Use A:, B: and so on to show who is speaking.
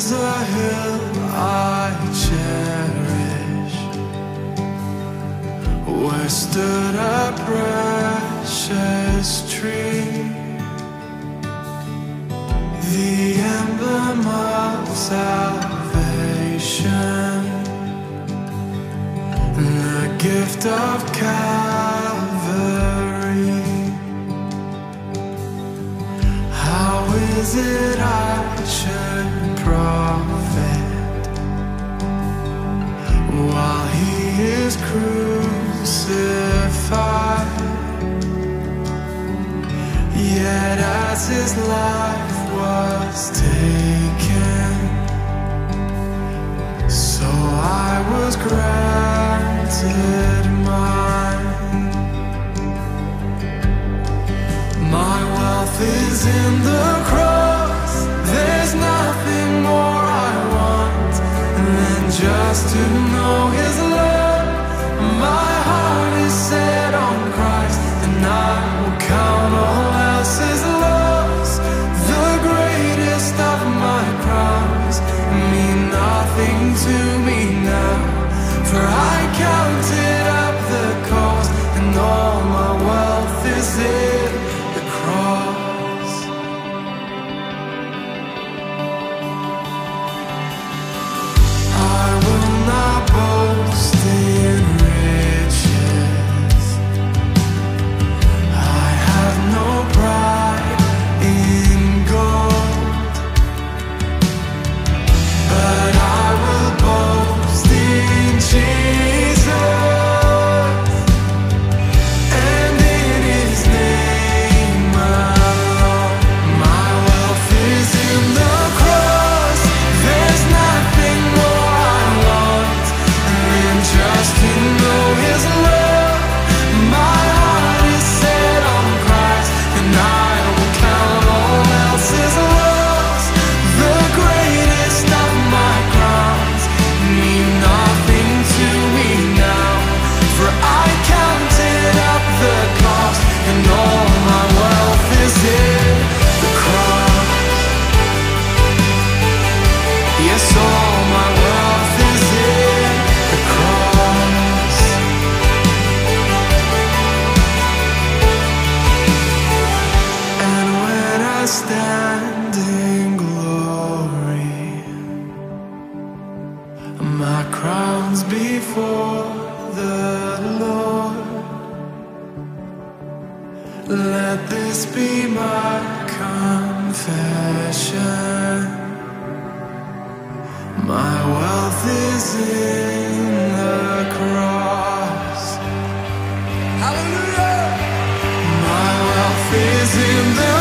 A: is a hill I cherish. Where stood a precious tree? The emblem of salvation. The gift of Calvary. How is it I crucified Yet as his life was taken So I was granted mine My wealth is in the cross. There's nothing more I want than just to know to me now, for I counted in glory, my crown's before the Lord. Let this be my confession my wealth is in the